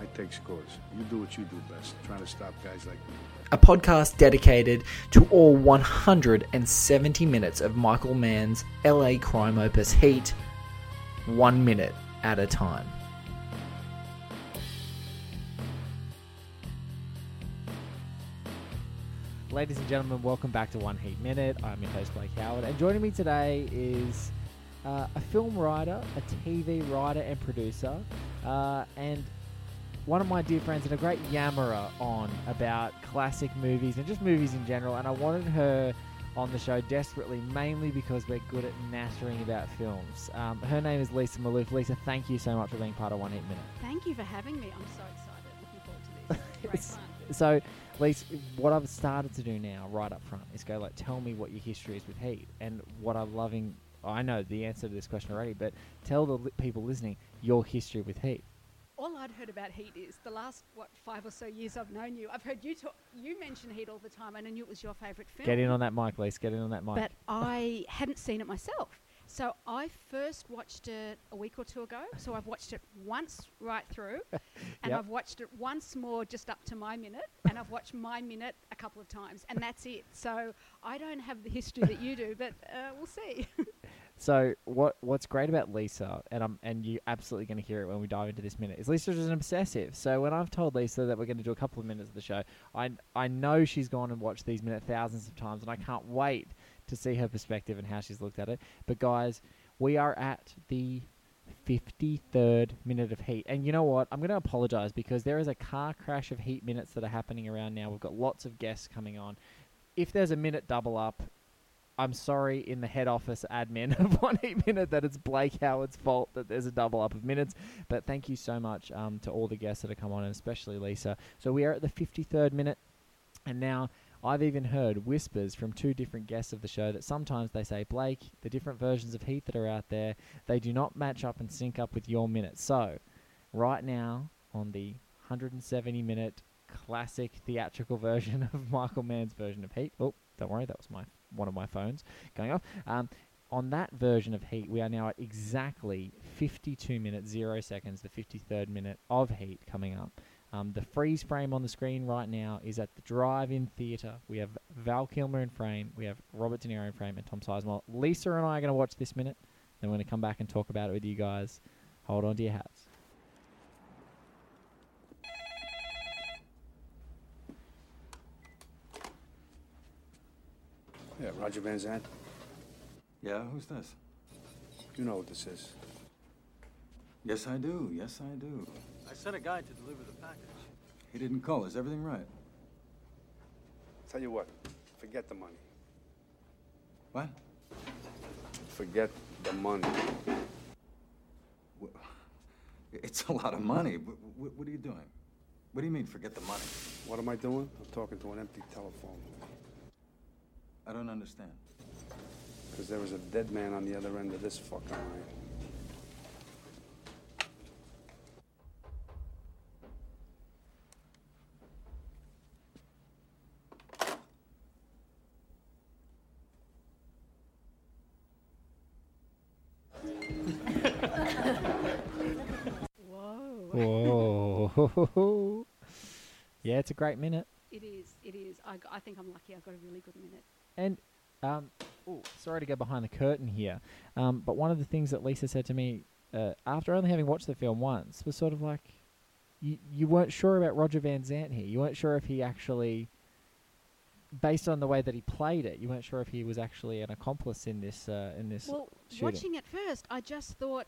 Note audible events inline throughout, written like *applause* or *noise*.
I take scores. You do what you do best, trying to stop guys like me. a podcast dedicated to all 170 minutes of Michael Mann's LA crime opus Heat, one minute at a time. Ladies and gentlemen, welcome back to One Heat Minute. I'm your host, Blake Howard, and joining me today is uh, a film writer, a TV writer and producer, uh, and one of my dear friends and a great yammerer on about classic movies and just movies in general. And I wanted her on the show desperately, mainly because we're good at nattering about films. Um, her name is Lisa Maloof. Lisa, thank you so much for being part of One Heat Minute. Thank you for having me. I'm so excited. Looking forward to this. Great *laughs* fun. So, Lisa, what I've started to do now, right up front, is go like, tell me what your history is with Heat, and what I'm loving. I know the answer to this question already, but tell the li- people listening your history with Heat. All I'd heard about Heat is the last what five or so years I've known you. I've heard you talk, you mention Heat all the time, and I knew it was your favourite film. Get in on that mic, Lisa. Get in on that mic. But I hadn't seen it myself. So I first watched it a week or two ago. So I've watched it once right through, *laughs* and Yep. I've watched it once more just up to my minute, and I've watched my minute a couple of times, and that's it. So I don't have the history that you do, but uh, we'll see. *laughs* So what what's great about Lisa, and I'm and you're absolutely going to hear it when we dive into this minute, is Lisa's is an obsessive. So when I've told Lisa that we're going to do a couple of minutes of the show, I I know she's gone and watched these minutes thousands of times, and I can't wait to see her perspective and how she's looked at it. But guys, we are at the 53rd minute of heat. And you know what? I'm going to apologize because there is a car crash of heat minutes that are happening around now. We've got lots of guests coming on. If there's a minute double up, I'm sorry in the head office admin *laughs* of One Heat Minute that it's Blake Howard's fault that there's a double up of minutes. But thank you so much um, to all the guests that have come on, and especially Lisa. So we are at the 53rd minute, and now I've even heard whispers from two different guests of the show that sometimes they say, Blake, the different versions of Heat that are out there, they do not match up and sync up with your minute. So right now on the 170 minute classic theatrical *laughs* version of Michael Mann's version of Heat. Oh, don't worry, that was my one of my phones going off. Um, on that version of Heat, we are now at exactly 52 minutes, 0 seconds, the 53rd minute of Heat coming up. Um, the freeze frame on the screen right now is at the drive in theatre. We have Val Kilmer in frame, we have Robert De Niro in frame, and Tom Sizemore. Lisa and I are going to watch this minute, then we're going to come back and talk about it with you guys. Hold on to your hats. Yeah, Roger Van Zant. Yeah, who's this? You know what this is. Yes, I do. Yes, I do. I sent a guy to deliver the package. He didn't call. Is everything right? Tell you what, forget the money. What? Forget the money. *laughs* It's a lot of money. What, what, what are you doing? What do you mean, forget the money? What am I doing? I'm talking to an empty telephone. I don't understand. Because there was a dead man on the other end of this fucking line. Whoa. Whoa. *laughs* yeah, it's a great minute. It is. It is. I think I'm lucky. I've got a really good minute. And um, ooh, sorry to go behind the curtain here, um, but one of the things that Lisa said to me uh, after only having watched the film once was sort of like, you you weren't sure about Roger Van Zant here. You weren't sure if he actually, based on the way that he played it, you weren't sure if he was actually an accomplice in this uh, in this Well, shooting. watching it first, I just thought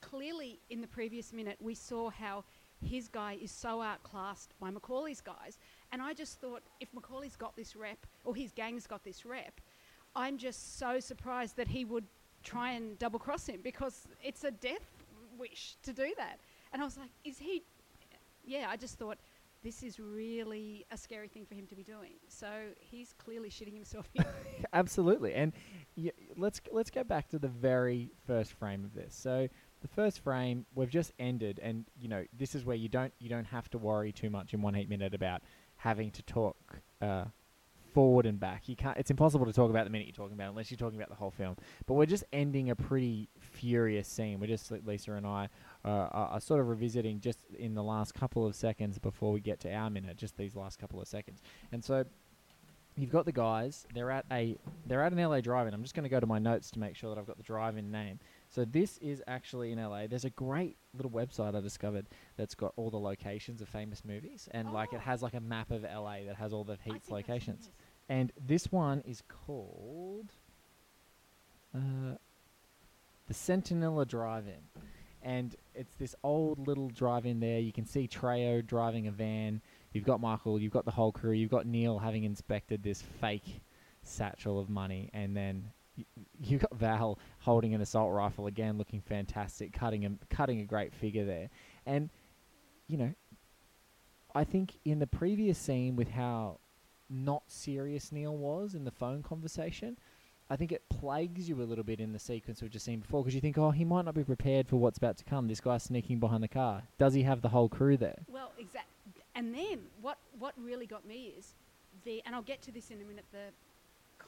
clearly in the previous minute we saw how his guy is so outclassed by McCauley's guys, and I just thought if McCauley's got this rep or his gang's got this rep, I'm just so surprised that he would try and double cross him because it's a death wish to do that. And I was like, is he? Yeah, I just thought this is really a scary thing for him to be doing. So he's clearly shitting himself. *laughs* Absolutely, and y- let's let's go back to the very first frame of this. So the first frame we've just ended, and you know this is where you don't you don't have to worry too much in one heat minute about having to talk uh, forward and back. You can't. It's impossible to talk about the minute you're talking about unless you're talking about the whole film. But we're just ending a pretty furious scene. We're just Lisa and I uh, are, are sort of revisiting just in the last couple of seconds before we get to our minute. Just these last couple of seconds, and so you've got the guys. They're at a they're at an LA drive-in. I'm just going to go to my notes to make sure that I've got the drive-in name. So this is actually in LA. There's a great little website I discovered that's got all the locations of famous movies, and like it Oh. has like a map of LA that has all the I think Heat's I've seen locations. this. And this one is called uh, the Centinela Drive-In, and it's this old little drive-in there. You can see Trejo driving a van. You've got Michael. You've got the whole crew. You've got Neil having inspected this fake satchel of money, and then y- you've got Val holding an assault rifle again, looking fantastic, cutting a cutting a great figure there, and you know, I think in the previous scene with how not serious Neil was in the phone conversation, I think it plagues you a little bit in the sequence we've just seen before because you think, oh, he might not be prepared for what's about to come. This guy's sneaking behind the car. Does he have the whole crew there? Well, exact. And then what what really got me is the, and I'll get to this in a minute, the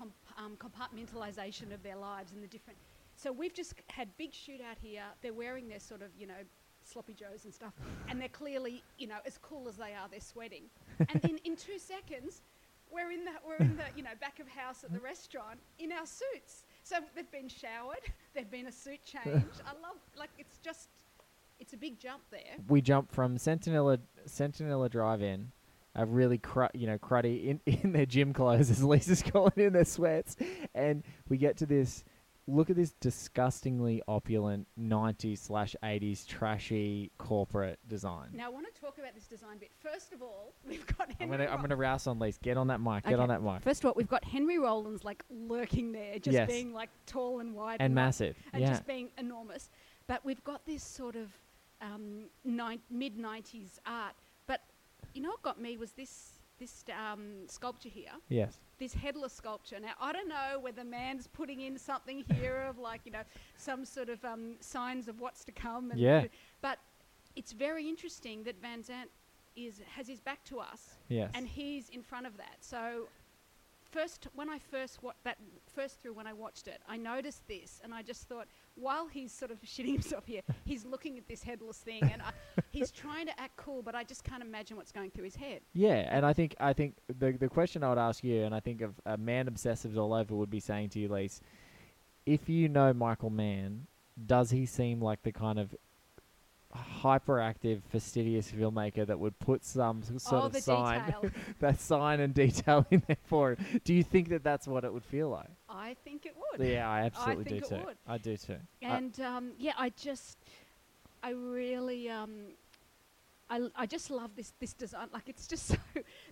comp, um, compartmentalization of their lives and the different. So we've just had big shootout here. They're wearing their sort of you know sloppy joes and stuff, and they're clearly you know as cool as they are. They're sweating, and then in two seconds. We're in the we're in the you know back of house at the restaurant in our suits. So they've been showered, *laughs* they've been a suit change. I love like it's just it's a big jump there. We jump from Centinela Centinela Drive-In, a really cru- you know cruddy in, *laughs* in their gym clothes as Lisa's *laughs* calling in their sweats, and we get to this. Look at this disgustingly opulent 90s slash 80s trashy corporate design. Now I want to talk about this design bit. First of all, *laughs* we've got I'm gonna I'm gonna rouse on Lisa. Get on that mic. Get Okay. on that mic. First of all, we've got Henry Rollins like lurking there, just Yes. being like tall and wide and like- massive. and yeah. just being enormous. But we've got this sort of um, nine, mid '90s art. You know what got me was this this um, sculpture here, yes. this headless sculpture. Now I don't know whether Mann's putting in something here of like you know some sort of um, signs of what's to come. And Yeah. But it's very interesting that Van Zant is has his back to us Yes. and he's in front of that. So first, when I first wa- that first through when I watched it, I noticed this, and I just thought, while he's sort of *laughs* shitting himself here, he's looking at this headless thing, and I, he's trying to act cool, but I just can't imagine what's going through his head. Yeah, and I think I think the the question I would ask you, and I think of uh, Mann obsessives all over would be saying to you, Lise, if you know Michael Mann, does he seem like the kind of hyperactive, fastidious filmmaker that would put some sort oh, of sign, *laughs* that sign and detail in there for him? Do you think that that's what it would feel like? I think it would. Yeah, I absolutely think do it too. would. I do too. I- And um, yeah, I just, I really, um, I, l- I just love this this design. Like it's just *laughs* so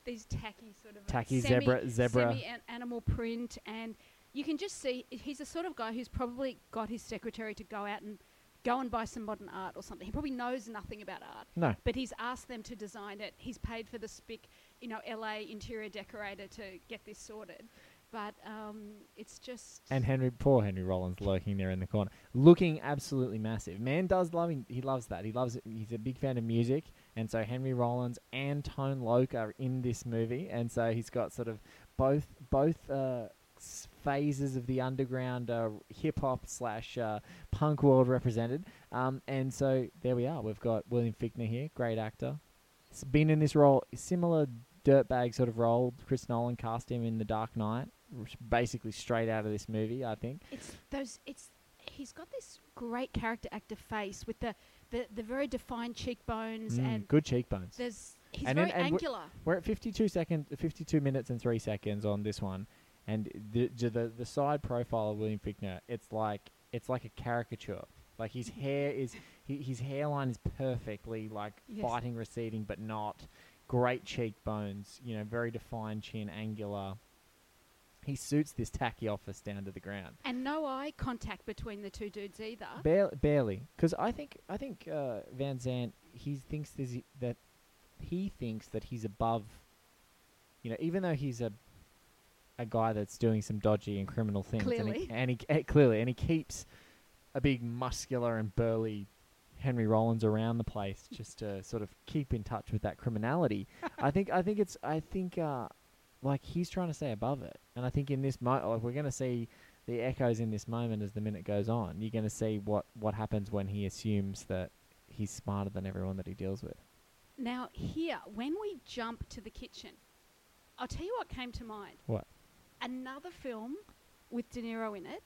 these tacky sort of Tacky semi, zebra- zebra. semi an- animal print, and you can just see he's the sort of guy who's probably got his secretary to go out and go and buy some modern art or something. He probably knows nothing about art, no, but he's asked them to design it. He's paid for the spic, you know, LA interior decorator to get this sorted. But um, it's just And Henry, poor Henry Rollins, lurking there in the corner, looking absolutely massive. Mann does love him. He loves that. He loves it. He's a big fan of music, and so Henry Rollins and Tone Loc are in this movie, and so he's got sort of both both uh, s- phases of the underground uh, hip hop slash uh, punk world represented. Um, and so there we are. We've got William Fichtner here, great actor. He's been in this role, similar dirtbag sort of role. Chris Nolan cast him in The Dark Knight, basically straight out of this movie, I think. It's those. It's he's got this great character actor face with the the, the very defined cheekbones Mm, and good cheekbones. there's he's And very and we're- angular. We're at 52 seconds, 52 minutes and three seconds on this one, and the the the side profile of William Fichtner, it's like it's like a caricature. Like his hair is, he, his hairline is perfectly like Yes. fighting, receding, but not. Great cheekbones, you know, very defined chin, angular. He suits this tacky office down to the ground. And no eye contact between the two dudes either. Bare, barely, because I think I think uh, Van Zant he thinks that he thinks that he's above. You know, even though he's a a guy that's doing some dodgy and criminal things, and Clearly. he, and he eh, clearly, and he keeps a big muscular and burly Henry Rollins around the place *laughs* just to sort of keep in touch with that criminality. I think I think it's I think uh, like he's trying to stay above it, and I think in this moment, like we're going to see the echoes in this moment as the minute goes on. You're going to see what what happens when he assumes that he's smarter than everyone that he deals with. Now, here, when we jump to the kitchen, I'll tell you what came to mind. What? Another film with De Niro in it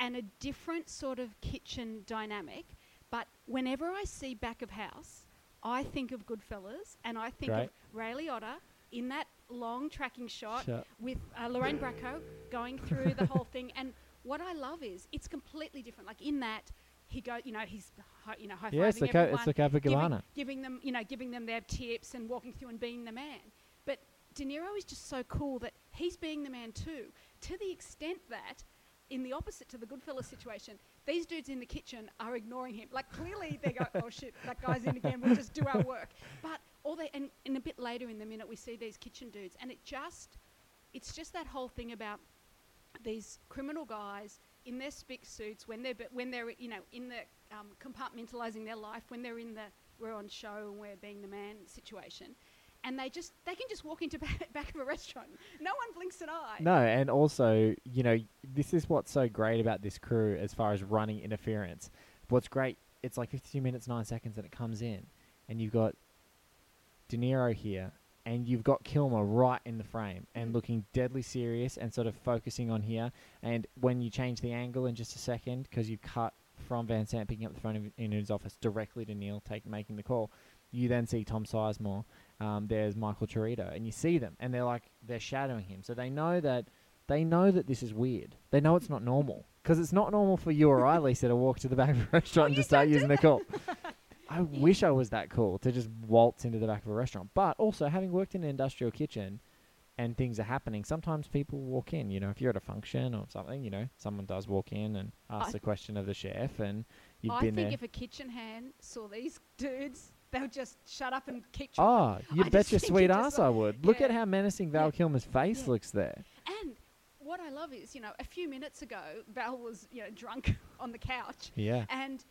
and a different sort of kitchen dynamic. But whenever I see Back of House, I think of Goodfellas and I think Great. of Ray Liotta in that long tracking shot Shut- with uh, Lorraine Bracco going through the whole thing. And what I love is it's completely different. Like in that, he go, you know, he's hi- you know high Yeah, it's the, everyone, ca- it's the Copacabana. giving, giving them, you know, giving them their tips and walking through and being the man. But De Niro is just so cool that he's being the man too, to the extent that, in the opposite to the Goodfellas situation, these dudes in the kitchen are ignoring him. Like clearly they go, oh shit, that guy's in again. We'll just do our work. But all they and, and a bit later in the minute we see these kitchen dudes, and it just, it's just that whole thing about these criminal guys in their spick suits when they're b- when they're you know in the um, compartmentalizing their life when they're in the we're on show and we're being the man situation and they just they can just walk into *laughs* back, of a restaurant no one blinks an eye No, and also, you know, this is what's so great about this crew as far as running interference. What's great, it's like 52 minutes, 9 seconds, and it comes in. And you've got De Niro here, and you've got Kilmer right in the frame and looking deadly serious and sort of focusing on here. And when you change the angle in just a second, because you cut from Van Zant picking up the phone in his office directly to Neil, making the call, you then see Tom Sizemore. Um, there's Michael Cheritto, and you see them, and they're like they're shadowing him, so they know that they know that this is weird. They know it's not normal because it's not normal for you or I, *laughs* Lisa, to walk to the back of a restaurant and just start using the call. *laughs* I wish I was that cool to just waltz into the back of a restaurant. But also, having worked in an industrial kitchen and things are happening, sometimes people walk in. You know, if you're at a function or something, you know, someone does walk in and ask I- the question of the chef, and you've I been think there. if a kitchen hand saw these dudes they'll just shut up and keep Oh, you *laughs* I bet your sweet ass I would. *laughs* Look at how menacing Val Yeah. Kilmer's face Yeah. looks there. And what I love is, you know, a few minutes ago, Val was, you know, drunk *laughs* on the couch. Yeah. And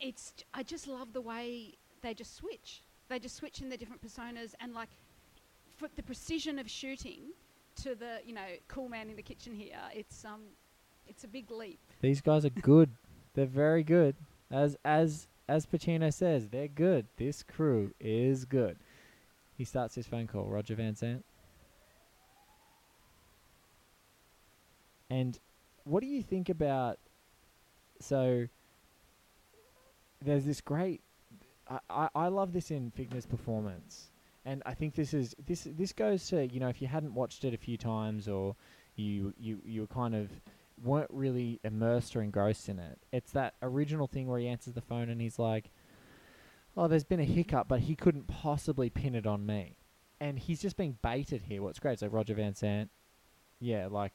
it's, I just love the way they just switch. They just switch in their different personas and like, for the precision of shooting to the, you know, cool man in the kitchen here. It's um, it's a big leap. These guys are good. they're very good. As as as Pacino says, they're good. This crew is good. He starts his phone call. Roger Van Zant. And what do you think about? So there's this great. I, I, I love this in Fichtner's performance, and I think this is this this goes to you know if you hadn't watched it a few times or you you you were kind of weren't really immersed or engrossed in it. It's that original thing where he answers the phone and he's like, "Oh, there's been a hiccup, but he couldn't possibly pin it on me," and he's just being baited here. What's great is like Roger Van Zant, yeah, like,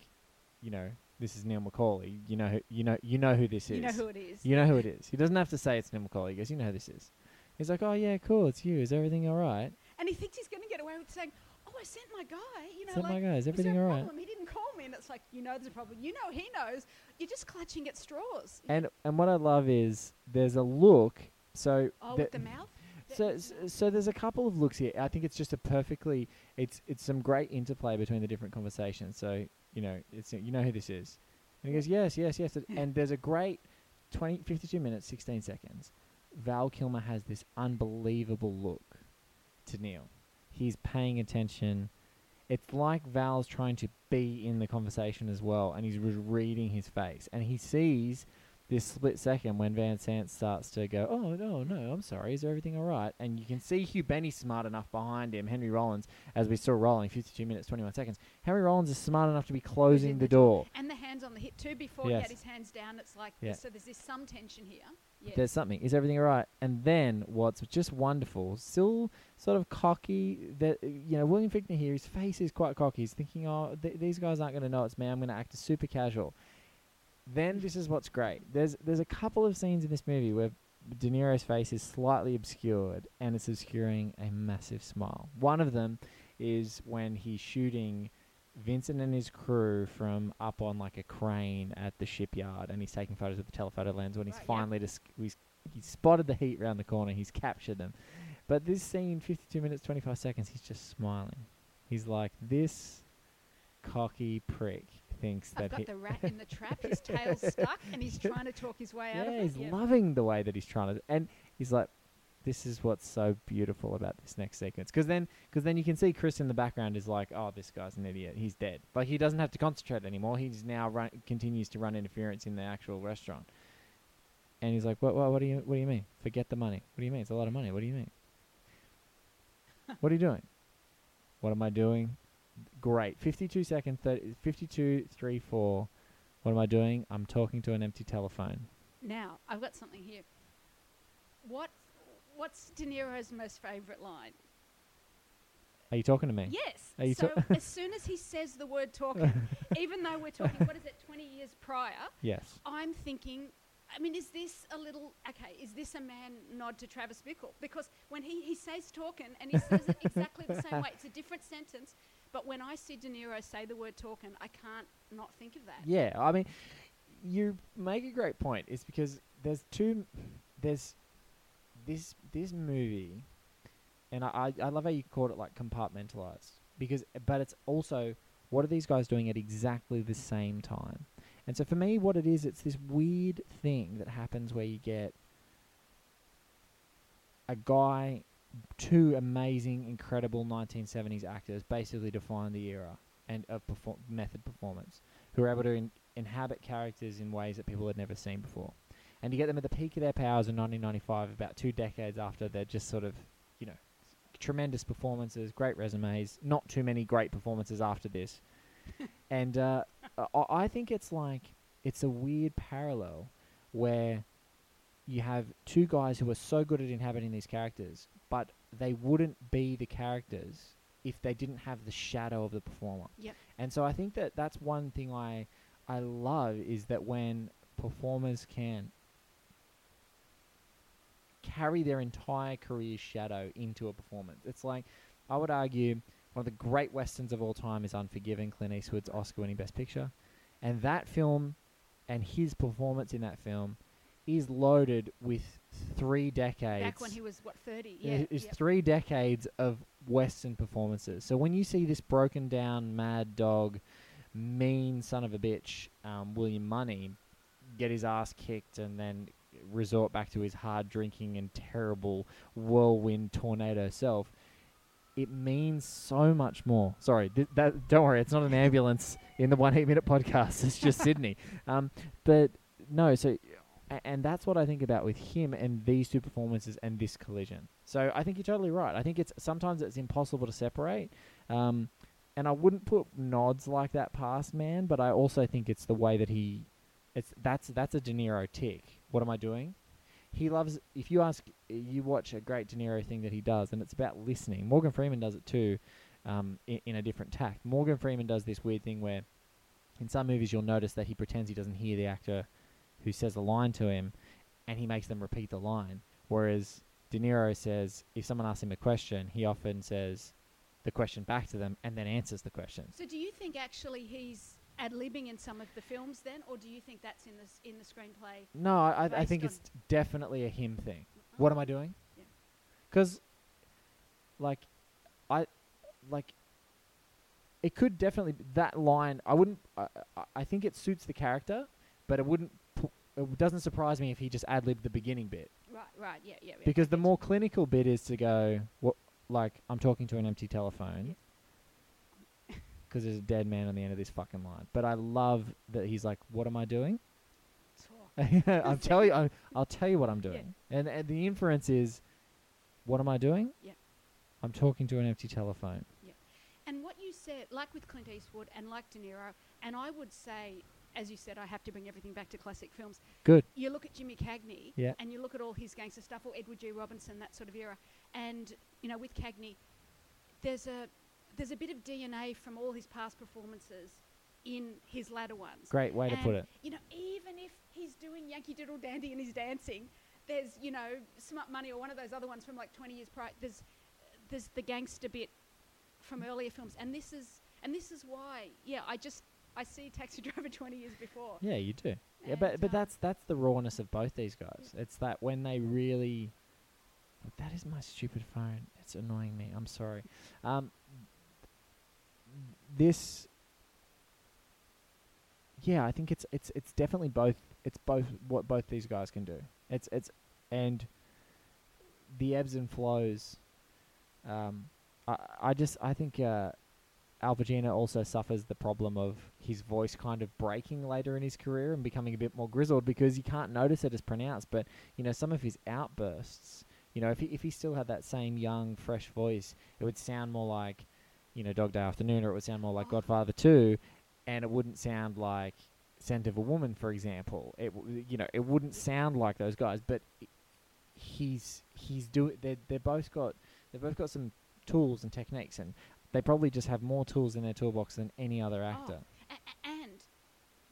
you know, this is Neil McCauley. You know, who, you know, you know who this is. You know who it is. You know who it is. He doesn't have to say it's Neil McCauley. He goes, "You know who this is." He's like, "Oh yeah, cool. It's you. Is everything all right?" And he thinks he's going to get away with saying, "Oh, I sent my guy." You know, Sent like, my guy. Is everything all right?" He didn't call me, and it's like, you know, there's a problem. You know, he knows. You're just clutching at straws. And and what I love is there's a look. So oh, with the mouth. So, the s- mouth? so there's a couple of looks here. I think it's just a perfectly. It's it's some great interplay between the different conversations. So you know, it's you know who this is, and he goes yes, yes, yes, *laughs* and there's a great 20, 52 minutes, 16 seconds. Val Kilmer has this unbelievable look to Neil. He's paying attention. It's like Val's trying to be in the conversation as well, and he's re- reading his face, and he sees this split second when Van Zant starts to go, oh no, no, I'm sorry, is everything all right? And you can see Hugh Benny smart enough behind him, Henry Rollins, as we're still rolling, 52 minutes, 21 seconds. Henry Rollins is smart enough to be closing the the door. and the hands on the hip too. Before he had his hands down, it's like so. There's this some tension here. Yeah. There's something. Is everything all right? And then what's just wonderful, still sort of cocky. That uh, you know, William Fichtner here, his face is quite cocky. He's thinking, oh, th- these guys aren't going to know it's me. I'm going to act super casual. Then this is what's great. There's there's a couple of scenes in this movie where De Niro's face is slightly obscured, and it's obscuring a massive smile. One of them is when he's shooting Vincent and his crew from up on like a crane at the shipyard, and he's taking photos with the telephoto lens. When he's Right, yeah. finally dis- he's he's spotted the heat round the corner, he's captured them. But this scene, 52 minutes 25 seconds, he's just smiling. He's like this cocky prick thinks I've that got he the rat in the trap. His *laughs* tail's stuck, and he's trying to talk his way out of yeah, it. he's Yeah. loving the way that he's trying to, and he's like, "This is what's so beautiful about this next sequence." Because then, because then you can see Chris in the background is like, "Oh, this guy's an idiot. He's dead." Like he doesn't have to concentrate anymore. He's now run continues to run interference in the actual restaurant, and he's like, "What? What? What do you? What do you mean? Forget the money. What do you mean? It's a lot of money. What do you mean? *laughs* what are you doing? What am I doing? Great. 52 second, 30, 52, 3, 4. What am I doing? I'm talking to an empty telephone. Now, I've got something here. What, what's De Niro's most favourite line? Are you talking to me? Yes. Are you so ta- as soon as he says the word talking, *laughs* even though we're talking, what is it, 20 years prior, Yes. I'm thinking, I mean, is this a little, okay, is this a Mann nod to Travis Bickle? Because when he, he says talking and he says it exactly the same way, it's a different sentence, but when I see De Niro say the word talking, I can't not think of that. Yeah, I mean, you make a great point. It's because there's two, there's this this movie, and I I, I love how you called it like compartmentalized because, eh, but it's also what are these guys doing at exactly the same time? And so for me, what it is, it's this weird thing that happens where you get a guy, two amazing, incredible 1970s actors basically define the era and uh, of perform- method performance, who are able to in- inhabit characters in ways that people had never seen before. And you get them at the peak of their powers in 1995, about two decades after they're just sort of, you know, tremendous performances, great resumes, not too many great performances after this. *laughs* and uh, I- I think it's like, it's a weird parallel where you have two guys who are so good at inhabiting these characters, but they wouldn't be the characters if they didn't have the shadow of the performer. Yep. And so I think that that's one thing I I love is that when performers can carry their entire career's shadow into a performance. It's like I would argue one of the great westerns of all time is Unforgiven, Clint Eastwood's Oscar-winning Best Picture, and that film and his performance in that film is loaded with three decades. Back when he was, what, 30? Yeah, Yeah. it's yep. three decades of Western performances. So when you see this broken down, mad dog, mean son of a bitch, um, William Money, get his ass kicked and then resort back to his hard drinking and terrible whirlwind tornado self, it means so much more. Sorry, th- that don't worry, it's not an ambulance in the One Heat Minute podcast. It's just Sydney. *laughs* Um, but no, so a- and that's what I think about with him and these two performances and this collision. So I think you're totally right. I think it's sometimes it's impossible to separate. Um, and I wouldn't put nods like that past Mann, but I also think it's the way that he, it's that's that's a De Niro tick. What am I doing? He loves. If you ask, you watch a great De Niro thing that he does, and it's about listening. Morgan Freeman does it too, um, in, in a different tact. Morgan Freeman does this weird thing where, in some movies, you'll notice that he pretends he doesn't hear the actor who says a line to him, and he makes them repeat the line. Whereas De Niro says, if someone asks him a question, he often says the question back to them and then answers the question. So do you think actually he's ad libbing in some of the films then, or do you think that's in the s- in the screenplay? No, I, I- I think it's definitely a him thing. Oh. What am I doing? Yeah. Because, like, I, like, it could definitely be that line. I wouldn't. I, I- think it suits the character, but it wouldn't. pu- It doesn't surprise me if he just ad libbed the beginning bit. Right, right, yeah, yeah. yeah, Because the more clinical bit is to go, what, like, I'm talking to an empty telephone. Because there's a dead man on the end of this fucking line. But I love that he's like, what am I doing? *laughs* I'm telling you, I'm, I'll tell you what I'm doing. And, and the inference is, what am I doing? Yeah. I'm talking to an empty telephone. Yeah. And what you said, like with Clint Eastwood and like De Niro, and I would say, as you said, I have to bring everything back to classic films. Good. You look at Jimmy Cagney, Yeah. and you look at all his gangster stuff, or Edward G. Robinson, that sort of era, and you know, with Cagney, there's a there's a bit of DNA from all his past performances in his latter ones. Great way to put it. You know, even if he's doing Yankee Doodle Dandy and he's dancing, there's you know Smart Money or one of those other ones from like 20 years prior. There's there's the gangster bit from earlier films, and this is and this is why. Yeah, I just I see Taxi *laughs* Driver 20 years before. Yeah, you do. Yeah, but but um, that's that's the rawness of both these guys. It's that when they really. That is my stupid phone. It's annoying me. I'm sorry. Um, this. Yeah, I think it's it's it's definitely both. It's both what both these guys can do. It's it's and the ebbs and flows. Um, I I just I think uh, Al Pacino also suffers the problem of his voice kind of breaking later in his career and becoming a bit more grizzled because you can't notice it as pronounced. But you know, some of his outbursts, you know, if he if he still had that same young, fresh voice, it would sound more like, you know, Dog Day Afternoon, or it would sound more like Oh. Godfather Two, and it wouldn't sound like Scent of a Woman, for example. It w- you know, it wouldn't sound like those guys, but he's he's doing. They they both got they've both got some tools and techniques, and they probably just have more tools in their toolbox than any other actor. Oh, a- a- and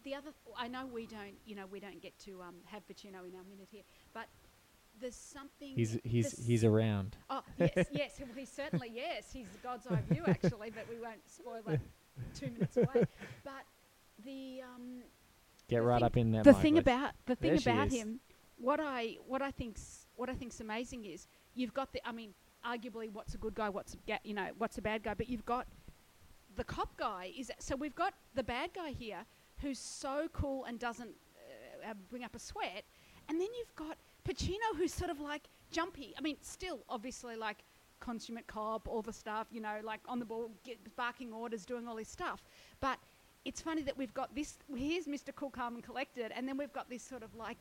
the other, I know we don't, you know, we don't get to um, have Pacino in our minute here, but there's something. He's he's he's around. Oh yes, yes. Well, he's certainly yes. He's God's eye view actually, but we won't spoil that two minutes away. *laughs* But the um, Get the right thing- up in there. the thing let's- about the thing There about him, what I what I think's what I think's amazing is you've got the. I mean, arguably, what's a good guy, what's a ga- you know, what's a bad guy, but you've got the cop guy. Is so we've got the bad guy here who's so cool and doesn't uh, uh, bring up a sweat, and then you've got Pacino who's sort of like jumpy. I mean, still obviously like consummate cop, all the stuff, you know, like on the ball, barking orders, doing all this stuff. But it's funny that we've got this. Here's Mr. Cool, Calm, and Collected, and then we've got this sort of like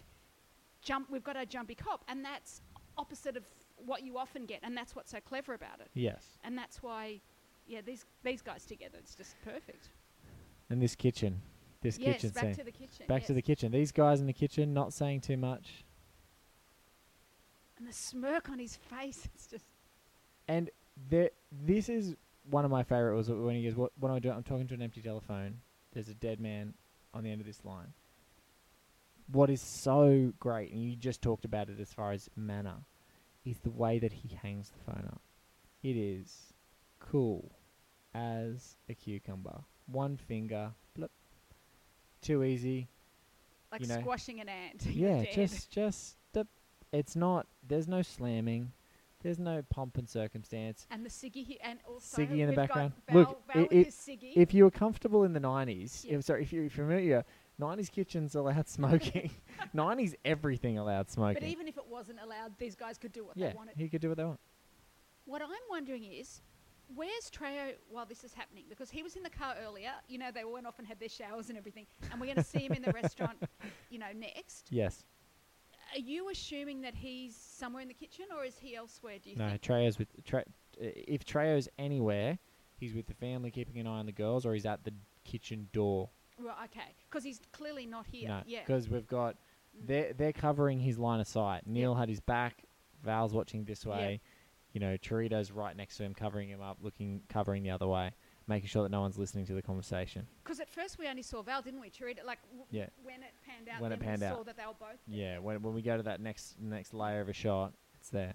jump. We've got our jumpy cop, and that's opposite of what you often get, and that's what's so clever about it. Yes. And that's why, yeah, these these guys together, it's just perfect. And this kitchen, this yes, kitchen back scene. to the kitchen. back to the kitchen. These guys in the kitchen, not saying too much. And the smirk on his face. *laughs* It's just And there, this is one of my favorite was when he goes, "What? What am I doing? I'm talking to an empty telephone. There's a dead man on the end of this line." What is so great, and you just talked about it as far as manner, is the way that he hangs the phone up. It is cool as a cucumber. One finger, blip. Too easy. like You know. squashing an ant. *laughs* Yeah, just just. It's not. There's no slamming. There's no pomp and circumstance. and the ciggy he- and also ciggy in the we've background. Val, Look, Val i- with i- his ciggy. If you were comfortable in the 90s, Yeah. if, sorry, if you're familiar, 90s kitchens allowed smoking. *laughs* 90s everything allowed smoking. but even if it wasn't allowed, these guys could do what yeah, they wanted. he could do what they want. What I'm wondering is, where's Trejo while this is happening? Because he was in the car earlier. You know, they went off and had their showers and everything, and we're going to see him in the *laughs* restaurant. You know, next. Yes. Are you assuming that he's somewhere in the kitchen, or is he elsewhere? Do you think? No, think? Trejo's with. Tre- if Trejo's anywhere, he's with the family keeping an eye on the girls, or he's at the kitchen door. Right. Okay. Because he's clearly not here. No, yeah. because we've got Mm. they're they're covering his line of sight. Neil had his back. Val's watching this Yeah. way. You know, Cheritto's right next to him, covering him up, looking covering the other way, making sure that no one's listening to the conversation. Because at first we only saw Val, didn't we? Cheritto, like w- Yeah. when it panned out, When it panned we out. saw that they were both. there. Yeah, when when we go to that next next layer of a shot, it's there.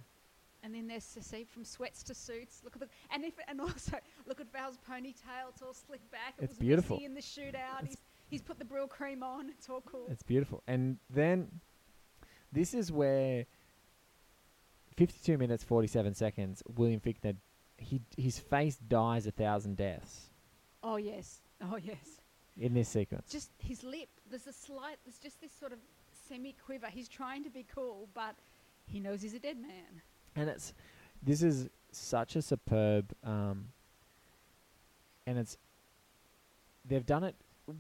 And then there's to see from sweats to suits. Look at the and if and also *laughs* look at Val's ponytail. It's all slicked back. It It's was beautiful. in the shootout. It's- He's he's put the Brylcreem on. *laughs* It's all cool. It's beautiful. And then this is where 52 minutes 47 seconds. William Fichtner, he his face dies a thousand deaths oh yes. Oh yes. in this sequence. Just his lip. There's a slight. There's just this sort of semi quiver. He's trying to be cool, but he knows he's a dead man. and it's this is such a superb um and it's they've done it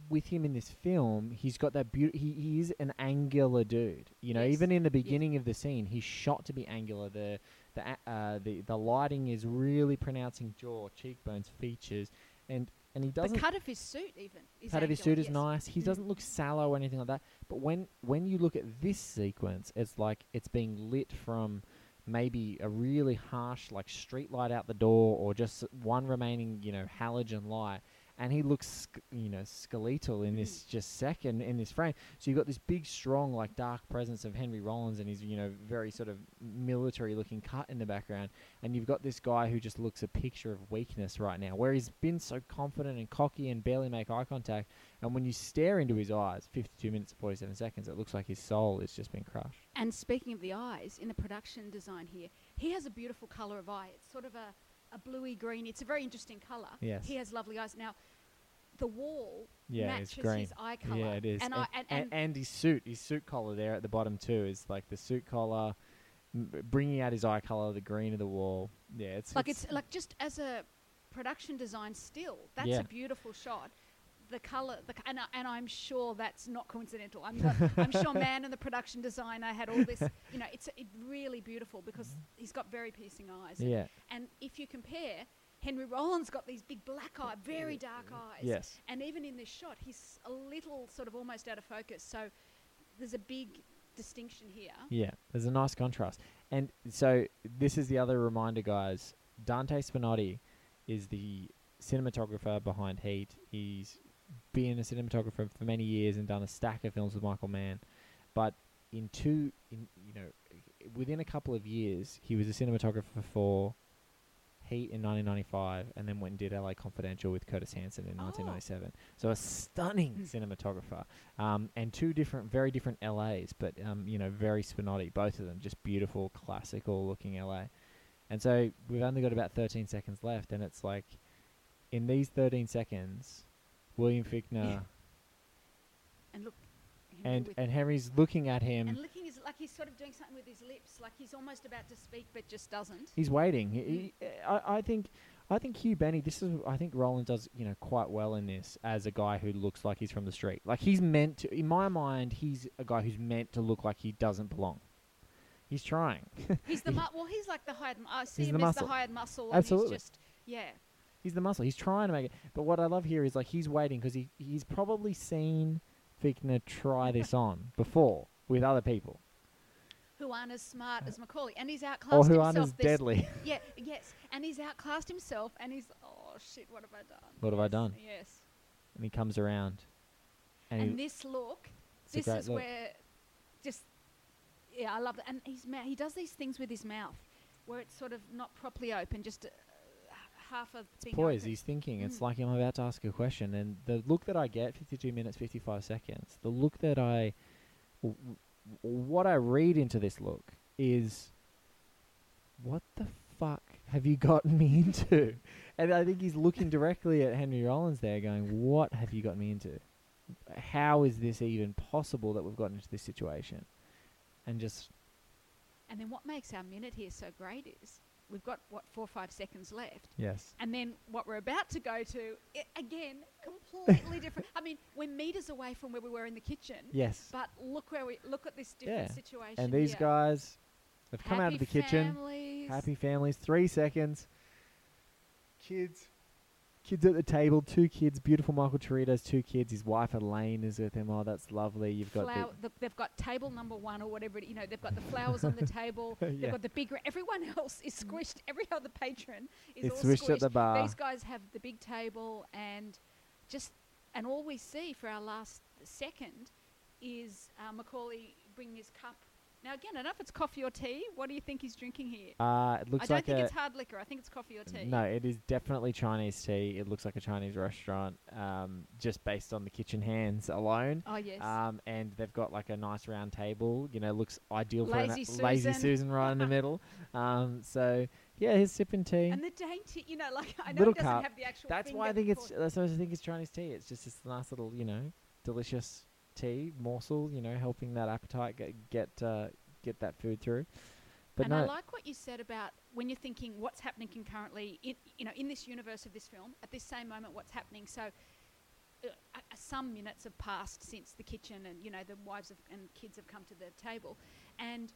with him in this film he's got that beauty he, he is an angular dude you know Yes. even in the beginning of the scene he's shot to be angular the the uh, the the lighting is really pronouncing jaw cheekbones features and and he doesn't the cut of his suit, even. Is cut of his suit is yes. nice. He Mm. doesn't look sallow or anything like that. But when when you look at this sequence, it's like it's being lit from maybe a really harsh like street light out the door or just one remaining you know halogen light, and he looks, you know, skeletal in this Mm. just second in this frame. So you've got this big, strong, like dark presence of Henry Rollins, and his, you know, very sort of military-looking cut in the background, and you've got this guy who just looks a picture of weakness right now, where he's been so confident and cocky and barely make eye contact, and when you stare into his eyes, 52 minutes and 47 seconds, it looks like his soul has just been crushed. And speaking of the eyes, in the production design here, he has a beautiful colour of eye. It's sort of a, a bluey green. It's a very interesting colour. Yes. He has lovely eyes. Now, the wall Yeah, matches it's green. his eye colour. Yeah, it is. And, And, I, and, and, and, his suit, his suit collar there at the bottom too, is like the suit collar, m- bringing out his eye color, the green of the wall. Yeah, it's like it's like just as a production design still, that's Yeah. a beautiful shot. The color, the, and, and I'm sure that's not coincidental. I'm, not, I'm sure *laughs* Mann and the production designer had all this. You know, it's it really beautiful because mm-hmm. he's got very piercing eyes. And- yeah, And if you compare, Henry Rollins got these big black eye, very dark eyes. yes, And even in this shot, he's a little sort of almost out of focus. So there's a big distinction here. yeah. There's a nice contrast, and so this is the other reminder, guys. Dante Spinotti is the cinematographer behind Heat. He's been a cinematographer for many years and done a stack of films with Michael Mann, but in two, in you know, within a couple of years, he was a cinematographer for Heat in 1995, and then went and did LA Confidential with Curtis Hanson in Oh. 1997. So a stunning cinematographer, um, and two different, very different LAs, but um, you know, very Spinotti, both of them, just beautiful, classical-looking LA. And so we've only got about 13 seconds left, and it's like, in these 13 seconds, William Fichtner And look. And and Henry's looking at him. and looking is like he's sort of doing something with his lips, like he's almost about to speak but just doesn't. He's waiting. He, mm. he, I, I think, I think Hugh Benny. This is, I think Roland does, you know, quite well in this as a guy who looks like he's from the street. Like he's meant to, in my mind, he's a guy who's meant to look like he doesn't belong. He's trying. He's the *laughs* mu- well, he's like the hired. mu- I see He's him the as muscle. the hired muscle. Absolutely. And he's just yeah. He's the muscle. He's trying to make it. But what I love here is like he's waiting because he he's probably seen Fichtner try this *laughs* on before with other people, Who aren't as smart as McCauley, and he's outclassed or who himself. aren't as deadly. *laughs* *laughs* Yeah, yes, and he's outclassed himself, and he's oh shit, what have I done? What have I done? Yes, and he comes around, and, and, this look, this is look. where, just yeah, I love it. And he's mouth, he does these things with his mouth, where it's sort of not properly open, just uh, half a thing. poise. open. He's thinking. It's Mm. like I'm about to ask a question, and the look that I get, 52 minutes, 55 seconds. The look that I, w- w- what I read into this look is, what the fuck have you gotten me into? *laughs* and I think he's looking directly at Henry Rollins there, going, "What have you gotten me into? How is this even possible that we've gotten into this situation?" And just And then what makes our minute here so great is we've got what four or five seconds left. yes, And then what we're about to go to, i again, completely *laughs* different. I mean, we're meters away from where we were in the kitchen. yes. But look where we look at this different Yeah. situation. And these here. guys have come out of Happy the kitchen. families. Happy families. Three seconds. Kids. Kids at the table. Two kids. Beautiful Michael Cherittos. Two kids. His wife Elaine is with him. Oh, that's lovely. You've got Flower, the, they've got table number one or whatever. it- You know, they've got the flowers on the *laughs* table. *laughs* Yeah. They've got the big. Ra- everyone else is squished. Every other patron is Is all squished at the bar. These guys have the big table and just and all we see for our last second is uh, McCauley bring his cup. Now again, I don't know if it's coffee or tea. What do you think he's drinking here? Uh, it looks I don't like think a. it's hard liquor. I think it's coffee or tea. No, it is definitely Chinese tea. It looks like a Chinese restaurant, um, just based on the kitchen hands alone. Oh yes. Um, and they've got like a nice round table. You know, looks ideal Lazy for an lazy Susan. Susan right in the middle. *laughs* Um, so yeah, he's sipping tea. and the dainty, you know, like *laughs* I know Little it doesn't cup. have the actual. That's why I think it's. That's why I think it's Chinese tea. It's just this nice little, you know, delicious tea morsel. You know, helping that appetite get get uh, get that food through. But and no, I like what you said about when you're thinking what's happening concurrently in you know in this universe of this film at this same moment what's happening. So uh, uh, some minutes have passed since the kitchen and you know the wives have, and kids have come to the table, and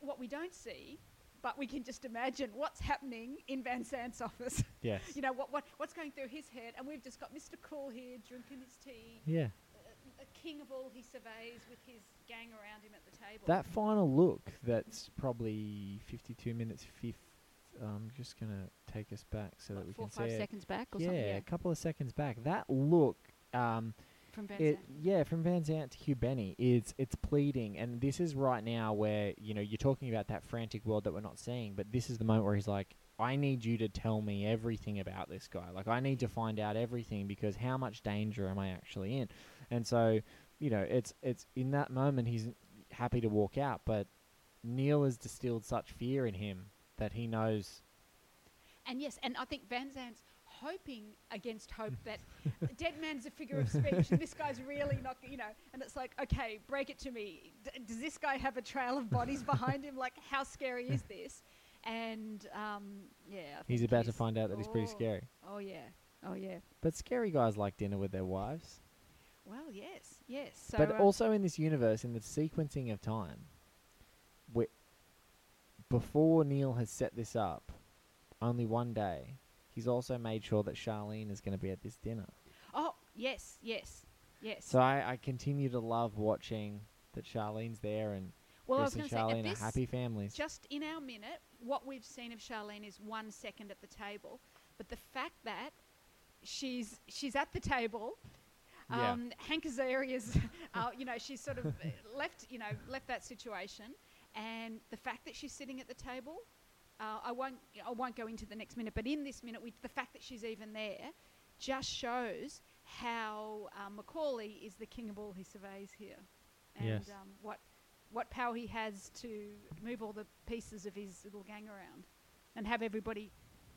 what we don't see. But we can just imagine what's happening in Van Zant's office. yes, *laughs* you know what, what what's going through his head, and we've just got Mr. Cool here drinking his tea, yeah. A king of all he surveys with his gang around him at the table. That final look, that's probably 52 minutes, fifth. I'm just gonna take us back so that What, we four can five see it. seconds back or yeah, something. Yeah, a couple of seconds back. That look, um, from Van it Zant. yeah, from Van Zant to Hugh Benny, it's it's pleading, and this is right now where you know you're talking about that frantic world that we're not seeing, but this is the moment where he's like, I need you to tell me everything about this guy. Like I need to find out everything because how much danger am I actually in? And so, you know, it's it's in that moment he's happy to walk out, but Neil has distilled such fear in him that he knows And yes, and I think Van Zant's hoping against hope that *laughs* dead man's a figure of speech and this guy's really not, you know, and it's like, okay, break it to me. D- does this guy have a trail of bodies behind him? Like, how scary is this? And um, yeah, I he's about to find out that he's pretty oh, scary. Oh yeah, oh yeah. But scary guys like dinner with their wives. Well, yes, yes. So, but uh, also in this universe, in the sequencing of time, we, before Neil has set this up, only one day, he's also made sure that Charlene is going to be at this dinner. oh yes, yes, yes. So I, I continue to love watching that Charlene's there and well, I was and say, Charlene at are happy families. just in our minute, what we've seen of Charlene is one second at the table, but the fact that she's she's at the table. Yeah. Um, Hank Azaria's, *laughs* uh, you know, she's sort of uh, left, you know, left that situation, and the fact that she's sitting at the table, uh, I won't, I won't go into the next minute, but in this minute, we, the fact that she's even there, just shows how uh, McCauley is the king of all he surveys here, and Yes. um, what what power he has to move all the pieces of his little gang around and have everybody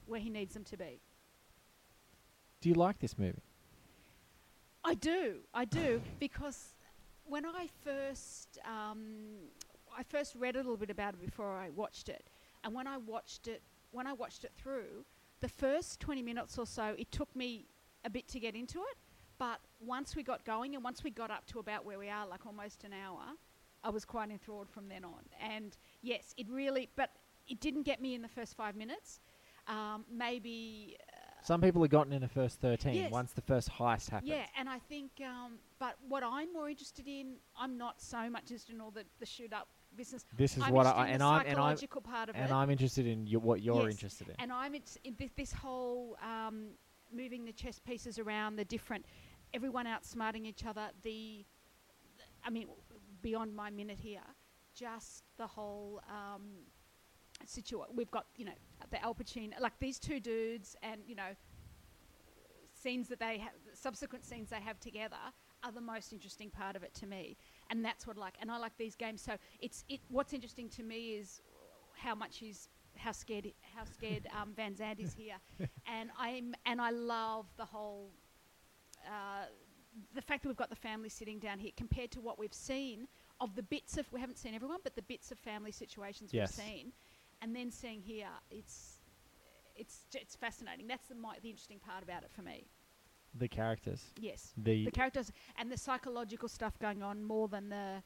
where he needs them to be. Do you like this movie? I do, I do, because when I first, um, I first read a little bit about it before I watched it, and when I watched it, when I watched it through, the first twenty minutes or so, it took me a bit to get into it, but once we got going and once we got up to about where we are, like almost an hour, I was quite enthralled from then on. And yes, it really, but it didn't get me in the first five minutes. Um, maybe Some people have gotten in the first 13 Yes. once the first heist happens. Yeah, and I think, um, but what I'm more interested in, I'm not so much interested in all the, the shoot up business. This is I'm what I and I'm and I'm psychological part of and it. I'm interested in you, what you're Yes, interested in. And I'm it's in this, this whole um, moving the chess pieces around, the different, everyone outsmarting each other. The, I mean, beyond my minute here, just the whole um, situation. We've got you know the Al Pacino, like these two dudes, and you know scenes that they have, subsequent scenes they have together are the most interesting part of it to me, and that's what I like. And I like these games. So it's it. What's interesting to me is how much he's how scared how scared um, Van Zant is here, *laughs* and I'm and I love the whole. Uh, the fact that we've got the family sitting down here compared to what we've seen of the bits of we haven't seen everyone but the bits of family situations Yes. we've seen and then seeing here it's it's it's fascinating. That's the mi- the interesting part about it for me. The characters. yes. The, the characters and the psychological stuff going on more than the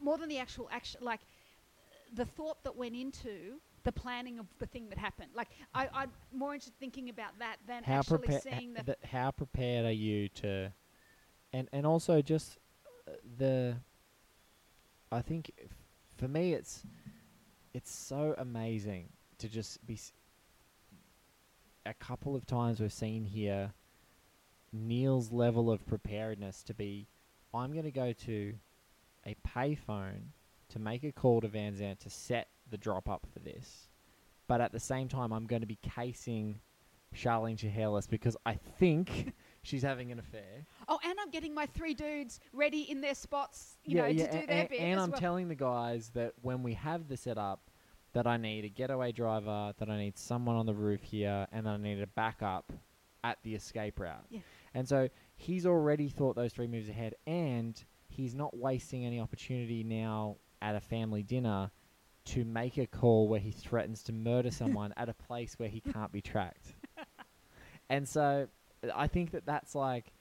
more than the actual action like the thought that went into the planning of the thing that happened. Like I, i'm more interested thinking about that than how actually prepared seeing the th- how prepared are you to and and also just uh, the I think f- for me it's it's so amazing to just be s- a couple of times we've seen here Neil's level of preparedness to be I'm going to go to a payphone to make a call to Van Zant to set the drop up for this. But at the same time, I'm going to be casing Charlene Shiherlis because I think she's having an affair. oh and i'm getting my three dudes ready in their spots you know to do a- their a- bit and I'm well. telling the guys that when we have the setup, that I need a getaway driver, that I need someone on the roof here, and I need a backup at the escape route. Yeah. And so he's already thought those three moves ahead, and he's not wasting any opportunity now at a family dinner to make a call where he threatens to murder someone *laughs* at a place where he can't be tracked. and so I think that that's like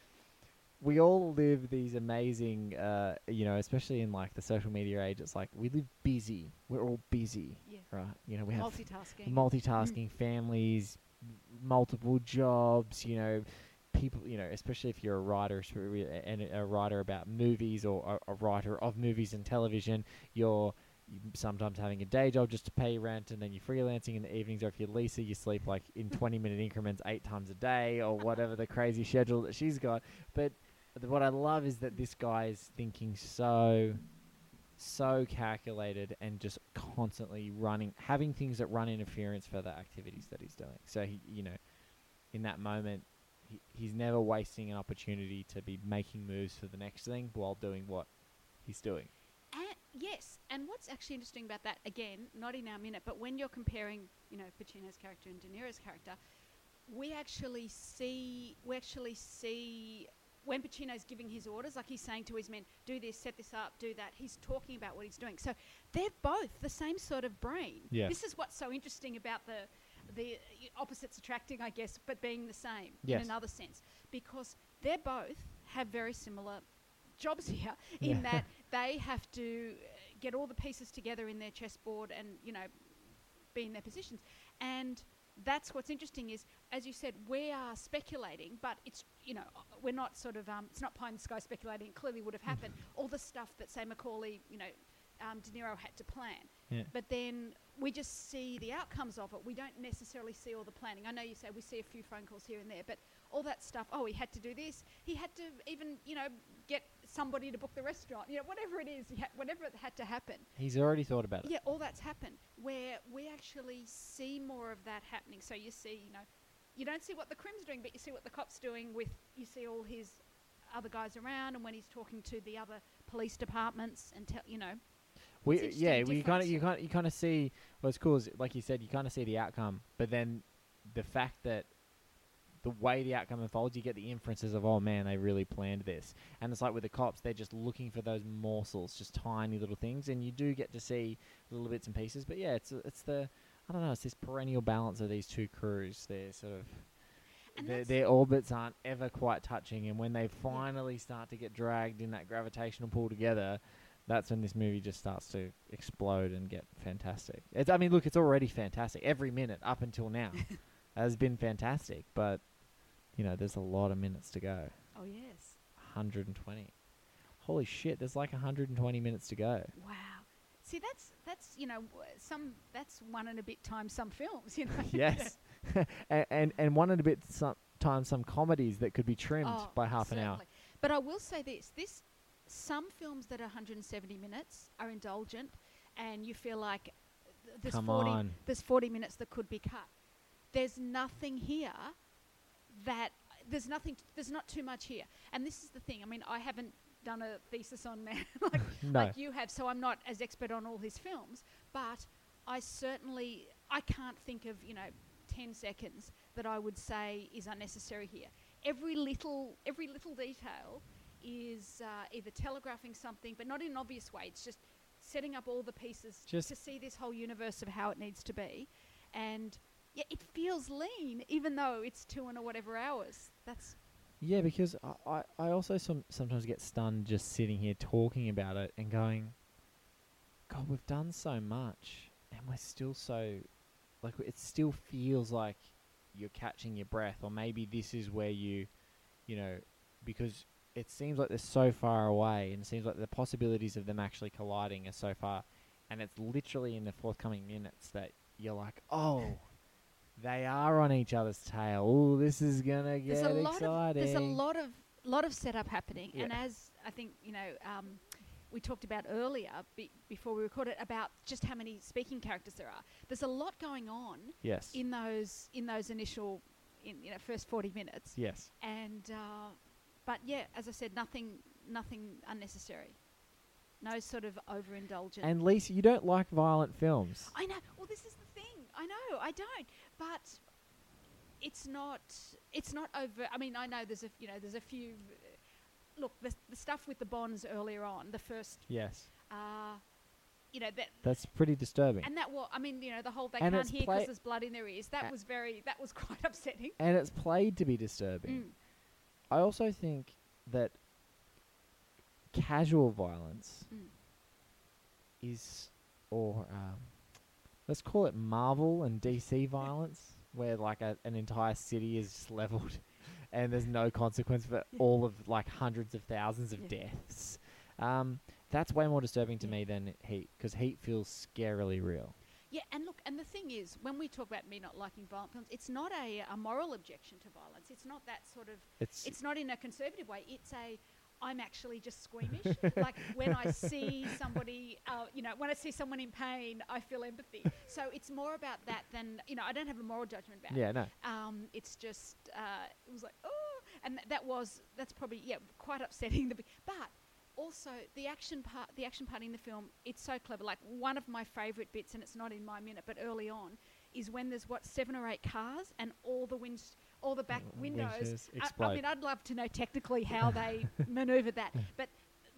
we all live these amazing, uh, you know, especially in like the social media age. It's like we live busy. We're all busy, Yeah. right? You know, we have multitasking multitasking families, m- multiple jobs. You know, people. You know, especially if you're a writer and a writer about movies or a, a writer of movies and television, you're you sometimes having a day job just to pay rent, and then you're freelancing in the evenings, or if you're Lisa, you sleep like in *laughs* 20 minute increments eight times a day, or whatever the crazy schedule that she's got. But th- what I love is that this guy is thinking so, so calculated and just constantly running, having things that run interference for the activities that he's doing. So he, you know, in that moment, he, he's never wasting an opportunity to be making moves for the next thing while doing what he's doing. Yes, and what's actually interesting about that, again, not in our minute, but when you're comparing, you know, Pacino's character and De Niro's character, we actually see, we actually see when Pacino's giving his orders, like he's saying to his men, do this, set this up, do that, he's talking about what he's doing. So they're both the same sort of brain. Yes. This is what's so interesting about the, the opposites attracting, I guess, but being the same Yes. in another sense, because they're both have very similar jobs *laughs* here in Yeah. that they have to uh, get all the pieces together in their chessboard and you know be in their positions. And that's what's interesting is as you said we are speculating but it's you know uh, we're not sort of um, it's not pie in the sky speculating. It clearly would have happened. All the stuff that say McCauley you know um, De Niro had to plan. Yeah. but then we just see the outcomes of it. We don't necessarily see all the planning. I know you say we see a few phone calls here and there but all that stuff oh he had to do this. He had to even you know somebody to book the restaurant you know whatever it is ha- whatever it had to happen He's already thought about it. yeah, all that's happened where we actually see more of that happening. So you see, you know, you don't see what the crim's doing, but you see what the cop's doing with, you see all his other guys around and when he's talking to the other police departments and tell, you know, We, yeah, we kind of you kind you kind of see what's cool is like you said you kind of see the outcome, but then the fact that the way the outcome unfolds, you get the inferences of oh man, they really planned this, and it's like with the cops, they're just looking for those morsels, just tiny little things, and you do get to see little bits and pieces. But yeah, it's it's the I don't know, it's this perennial balance of these two crews. They're sort of their, their orbits aren't ever quite touching, and when they finally start to get dragged in that gravitational pull together, that's when this movie just starts to explode and get fantastic. It's, I mean, look, it's already fantastic. Every minute up until now *laughs* has been fantastic, but you know, there's a lot of minutes to go. oh yes, 120. Holy shit! There's like 120 minutes to go. wow. See, that's that's you know some that's one and a bit times some films, you *laughs* know. yes, *laughs* and, and and one and a bit some times some comedies that could be trimmed Oh, by half an hour. But I will say this: this some films that are 170 minutes are indulgent, and you feel like th- there's Come 40 on. there's 40 minutes that could be cut. There's nothing here that there's nothing. T- there's not too much here, and this is the thing. I mean, I haven't done a thesis on Mann *laughs* like, *laughs* No. like you have, so I'm not as expert on all his films, but I certainly I can't think of you know 10 seconds that I would say is unnecessary here. Every little every little detail is uh, either telegraphing something, but not in an obvious way. It's just setting up all the pieces Just- to see this whole universe of how it needs to be, and yeah, it feels lean, even though it's two and a whatever hours. That's Yeah, because I, I, I also some, sometimes get stunned just sitting here talking about it and going, God, we've done so much and we're still so, like, it still feels like you're catching your breath, or maybe this is where you, you know, because it seems like they're so far away and it seems like the possibilities of them actually colliding are so far. And it's literally in the forthcoming minutes that you're like, oh, they are on each other's tail. Oh, this is gonna get there's a lot exciting. of there's a lot of lot of setup happening, and as I think you know, um, we talked about earlier be, before we recorded about just how many speaking characters there are. There's a lot going on yes. in those in those initial in you know first 40 minutes, yes. and uh, but yeah, as I said, nothing nothing unnecessary, no sort of overindulgent. And Lisa, you don't like violent films. I know. Well, this is the. I know. I don't. But it's not. It's not over. I mean, I know there's a. You know, there's a few. Uh, look, the the stuff with the bonds earlier on, the first. Yes. Uh, you know that. That's pretty disturbing. And that was. I mean, you know, the whole they And can't hear because there's blood in their ears. That was very. That was *laughs* quite upsetting. And it's played to be disturbing. Mm. I also think that casual violence Mm. is, or um, let's call it Marvel and DC *laughs* violence, where like a, an entire city is just leveled *laughs* and there's no consequence for Yeah. all of like hundreds of thousands of Yeah. deaths. Um, that's way more disturbing to Yeah. me than Heat because Heat feels scarily real. Yeah, and look, and the thing is, when we talk about me not liking violent films, it's not a, a moral objection to violence. It's not that sort of. It's, It's not in a conservative way. It's a. I'm actually just squeamish. *laughs* like when I see somebody, uh, you know, when I see someone in pain, I feel empathy. So it's more about that than you know. I don't have a moral judgment about it. yeah, no. Um, it's just uh, it was like oh, and th- that was that's probably yeah quite upsetting. The be- but also the action part, the action part in the film, it's so clever. Like one of my favourite bits, and it's not in my minute, but early on, is when there's what seven or eight cars and all the winds, all the back Mm, windows. I- I, mean, I'd love to know technically how they *laughs* manoeuvred that, but.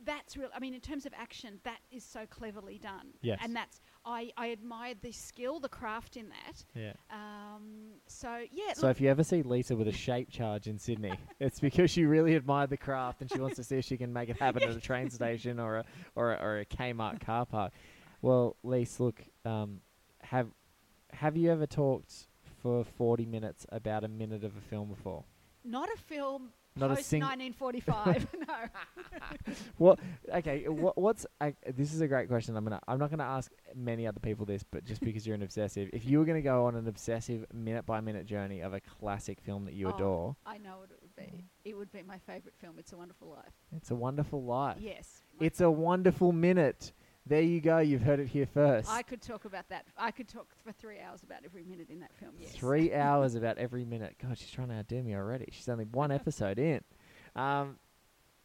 That's real. I mean, in terms of action, that is so cleverly done. Yes. And that's I, I admired the skill, the craft in that. Yeah. Um, so yeah. So if you ever see Lisa with a shape charge in Sydney, *laughs* it's because she really admired the craft and she wants to see if she can make it happen at a *laughs* train station or a or a, or a Kmart car park. Well, Lisa, look, um, have have you ever talked for forty minutes about a minute of a film before? not a film Not a post sing- 1945. *laughs* no. *laughs* What? Okay. What, what's? I, this is a great question. I'm gonna. I'm not gonna ask many other people this, but just because you're an obsessive, if you were gonna go on an obsessive minute by minute journey of a classic film that you Oh, adore, I know what it would be. It would be my favourite film. It's a Wonderful Life. it's a Wonderful Life. Yes. It's a wonderful minute. There you go. You've heard it here first. I could talk about that. I could talk for three hours about every minute in that film. Yes. Three hours *laughs* about every minute. God, she's trying to outdo me already. She's only one episode in. Um,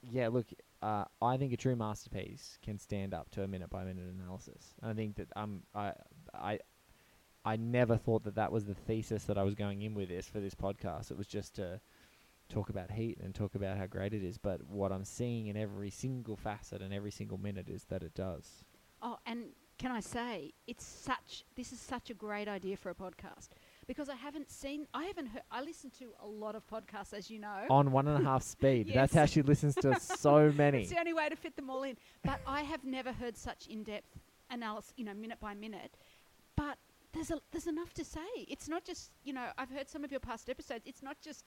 yeah, look, uh, I think a true masterpiece can stand up to a minute by minute analysis. And I think that um, I, I, I never thought that that was the thesis that I was going in with this for this podcast. It was just to talk about heat and talk about how great it is. But what I'm seeing in every single facet and every single minute is that it does. Oh, and can I say it's such? This is such a great idea for a podcast because I haven't seen. I haven't heard. I listen to a lot of podcasts, as you know. On one and a half *laughs* speed. That's how she listens to so *laughs* many. It's the only way to fit them all in. But I have never heard such in-depth analysis, you know, minute by minute. But there's a, there's enough to say. It's not just you know. I've heard some of your past episodes. It's not just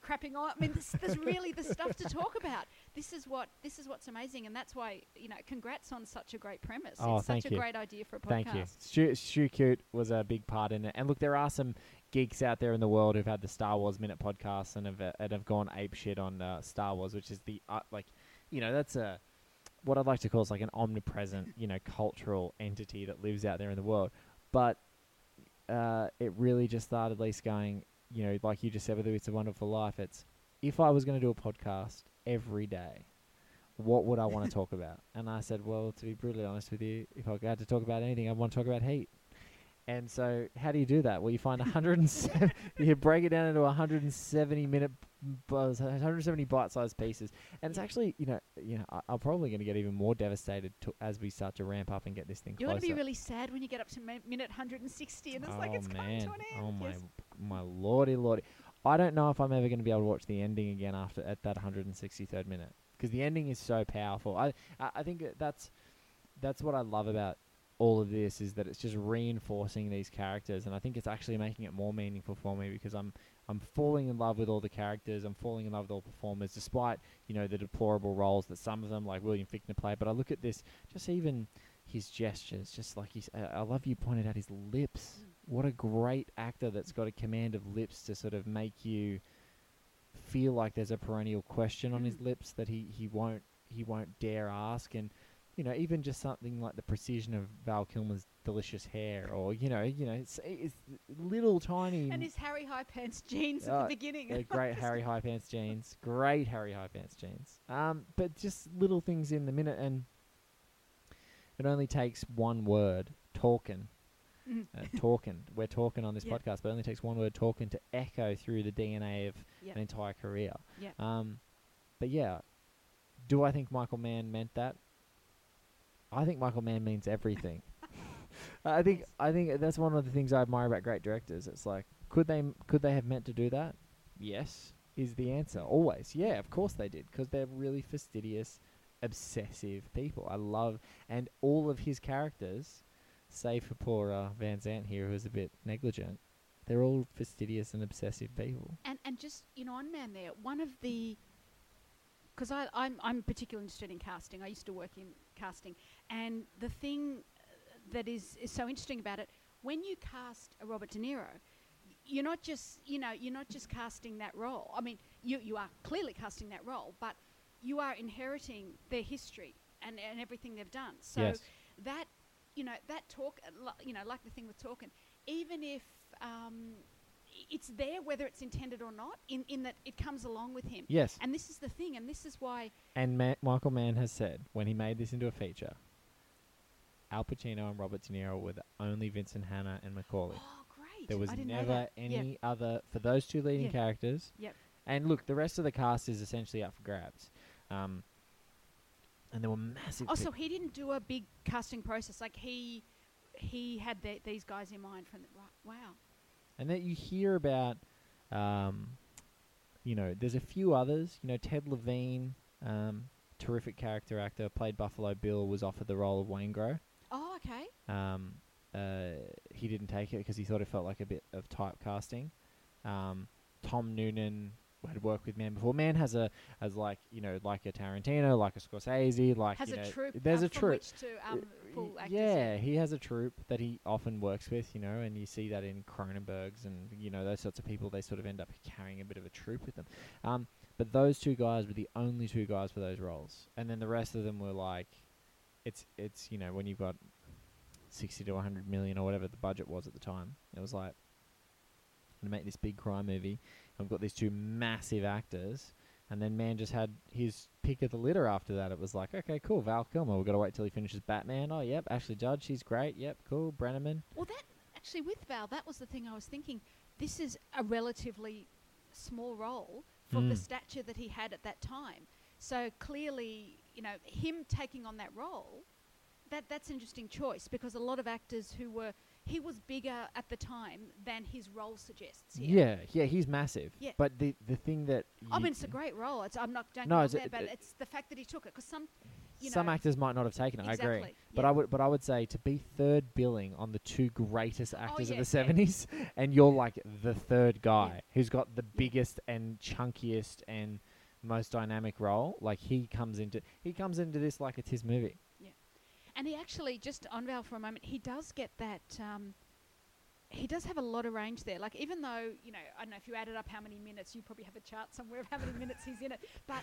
crapping on. I mean, there's, there's really the stuff to talk about. This is what this is what's amazing, and that's why you know. Congrats on such a great premise. Oh, it's thank such a great idea for a podcast. Thank you. Stu, Stu Cute was a big part in it. And look, there are some geeks out there in the world who've had the Star Wars Minute podcast and have, uh, and have gone ape shit on uh, Star Wars, which is the, uh, like, you know, that's a, what I'd like to call is like an omnipresent, you know, cultural entity that lives out there in the world. But uh, it really just started at least going, you know, like you just said with It's a Wonderful Life, it's, if I was going to do a podcast every day, what would I want to *laughs* talk about? And I said, well, to be brutally honest with you, if I had to talk about anything, I'd want to talk about heat. And so, how do you do that? Well, you find 107. *laughs* *laughs* you break it down into 170 minute, buzz, 170 bite-sized pieces, and it's actually, you know, you know, I, I'm probably going to get even more devastated to, as we start to ramp up and get this thing You're going to be really sad when you get up to mi- minute 160, and it's oh like it's coming man! to an oh, end. Oh my, Yes. my lordy, lordy! I don't know if I'm ever going to be able to watch the ending again after at that 163rd minute because the ending is so powerful. I, I I think that's that's what I love about all of this is that it's just reinforcing these characters, and I think it's actually making it more meaningful for me because I'm I'm falling in love with all the characters. I'm falling in love with all performers, despite you know the deplorable roles that some of them, like William Fichtner, play. But I look at this, just even his gestures, just like he's. I I love you pointed out his lips. What a great actor that's got a command of lips to sort of make you feel like there's a perennial question on his lips that he, he won't he won't dare ask and you know even just something like the precision of Val Kilmer's delicious hair or you know you know it's, it's little tiny And his Harry High Pants jeans at Uh, the beginning. uh, *laughs* great Harry High Pants jeans. Great Harry High Pants jeans. Um, but just little things in the minute, and it only takes one word, talking. Mhm. Uh, talking. We're talking on this Yeah. podcast, but it only takes one word, talking, to echo through the DNA of Yeah. an entire career. Yeah. Um, but yeah, do I think Michael Mann meant that? I think Michael Mann means everything. I think I think that's one of the things I admire about great directors. It's like could they could they have meant to do that? Yes, is the answer always. Yeah, of course they did because they're really fastidious, obsessive people. I love and all of his characters, save for poor uh, Van Zant here, who's a bit negligent. They're all fastidious and obsessive people. and and just you know on man there one of the because I I'm I'm particularly interested in casting. I used to work in casting, and the thing uh, that is is so interesting about it when you cast a Robert De Niro, you're not just you know you're not just casting that role. I mean, you you are clearly casting that role, but you are inheriting their history and and everything they've done. So Yes. that you know that talk, uh, you know, like the thing with talking, even if um, it's there whether it's intended or not, in in that it comes along with him. Yes. And this is the thing, and this is why And Ma- Michael Mann has said when he made this into a feature, Al Pacino and Robert De Niro were the only Vincent Hanna and McCauley. Oh, great! There was I didn't know never that. any Yep. other for those two leading Yeah. characters. Yep. And look, the rest of the cast is essentially up for grabs. Um, and there were massive. Oh, so he didn't do a big casting process. Like he he had the, these guys in mind from the right. Wow. and that you hear about, um, you know, there's a few others. You know, Ted Levine, um, terrific character actor, played Buffalo Bill, was offered the role of Waingro. Oh, okay. Um, uh, he didn't take it because he thought it felt like a bit of typecasting. Um, Tom Noonan had worked with Mann before. Mann has a as like you know like a Tarantino, like a Scorsese, like Has you a know, troupe. There's uh, a from troupe. To um, pull yeah, he has a troupe that he often works with, you know, and you see that in Cronenberg's and you know those sorts of people. They sort of end up carrying a bit of a troupe with them. Um, but those two guys were the only two guys for those roles, and then the rest of them were like, it's it's you know when you've got sixty to one hundred million or whatever the budget was at the time, it was like, I'm gonna make this big crime movie. I've got these two massive actors. And then Mann just had his pick of the litter after that. It was like, okay, cool, Val Kilmer. We've got to wait till he finishes Batman. Oh, yep, Ashley Judd, she's great. Yep, cool. Brenneman. Well, that actually with Val, that was the thing I was thinking. This is a relatively small role for the Mm. stature that he had at that time. So clearly, you know, him taking on that role, that that's an interesting choice because a lot of actors who were he was bigger at the time than his role suggests. Here. Yeah, yeah, he's massive. Yeah. But the the thing that I mean, it's a great role. It's, I'm not don't No, it's a- there, but it- it's the fact that he took it because some, you some know, actors might not have taken it. I agree. Exactly, But. I would but I would say to be third billing on the two greatest oh, actors yeah, of the yeah. seventies, *laughs* and you're like the third guy who's got the biggest and chunkiest and most dynamic role. Like he comes into he comes into this like it's his movie. And he actually, just on Val for a moment, he does get that. Um, he does have a lot of range there. Like even though you know, I don't know if you added up how many minutes, you probably have a chart somewhere of how many minutes he's in it. But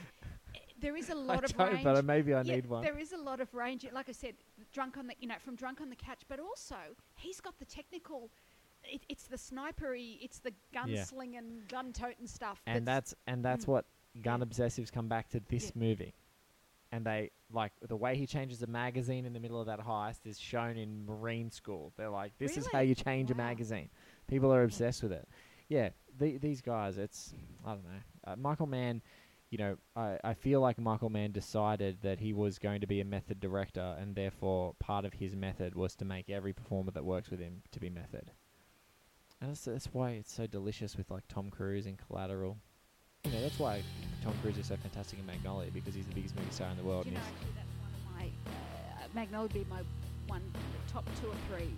eh, there is a *laughs* lot I of don't, range. but maybe I Yeah, need one. There is a lot of range. Like I said, drunk on the you know from drunk on the couch, but also he's got the technical. It, it's the snipery, it's the Yeah. gunslinging, gun toting stuff. and that's and that's Mm. what gun obsessives come back to this Yeah. movie and they like the way he changes a magazine in the middle of that heist is shown in marine school. They're like this is how you change a magazine. People are obsessed with it. Yeah the, these guys it's i don't know. Uh, michael mann you know I, I feel like michael mann decided that he was going to be a method director and therefore part of his method was to make every performer that works with him to be method. And that's, that's why it's so delicious with like Tom Cruise in Collateral. You know, that's why Tom Cruise is so fantastic in Magnolia because he's the biggest movie star in the world. you know, actually, that's one of my uh, Magnolia would be my one top two or three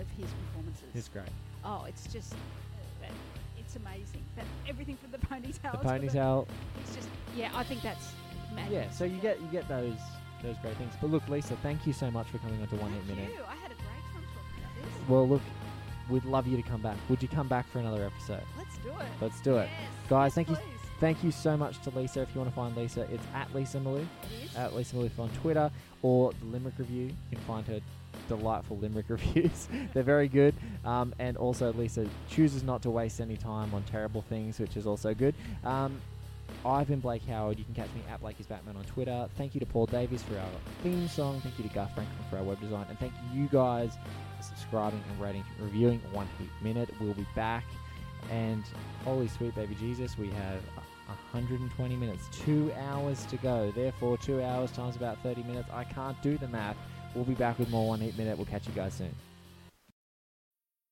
of his performances. It's great. Oh, it's just, uh, it's amazing. That everything from the ponytail. The ponytail. It's just, yeah, I think that's. Yeah, so you get you get those those great things. But look, Lisa, thank you so much for coming on to One Heat Minute. you. I had a great time talking about this. Well, look, we'd love you to come back. Would you come back for another episode? Let's do it. Let's do it. Yes, Guys, yes, thank you- Thank you so much to Lisa. If you want to find Lisa, it's at Lisa Maloof. Is. at Lisa Maloof on Twitter or the Limerick Review. You can find her delightful Limerick *laughs* reviews. They're very good. Um, and also, Lisa chooses not to waste any time on terrible things, which is also good. Um, I've been Blake Howard. You can catch me at Blake is Batman on Twitter. Thank you to Paul Davies for our theme song. Thank you to Garth Franklin for our web design. And thank you guys subscribing and rating, reviewing One Heat Minute. We'll be back. And holy sweet baby Jesus, we have 120 minutes, two hours to go. Therefore, two hours times about 30 minutes. I can't do the math. We'll be back with more One Heat Minute. We'll catch you guys soon.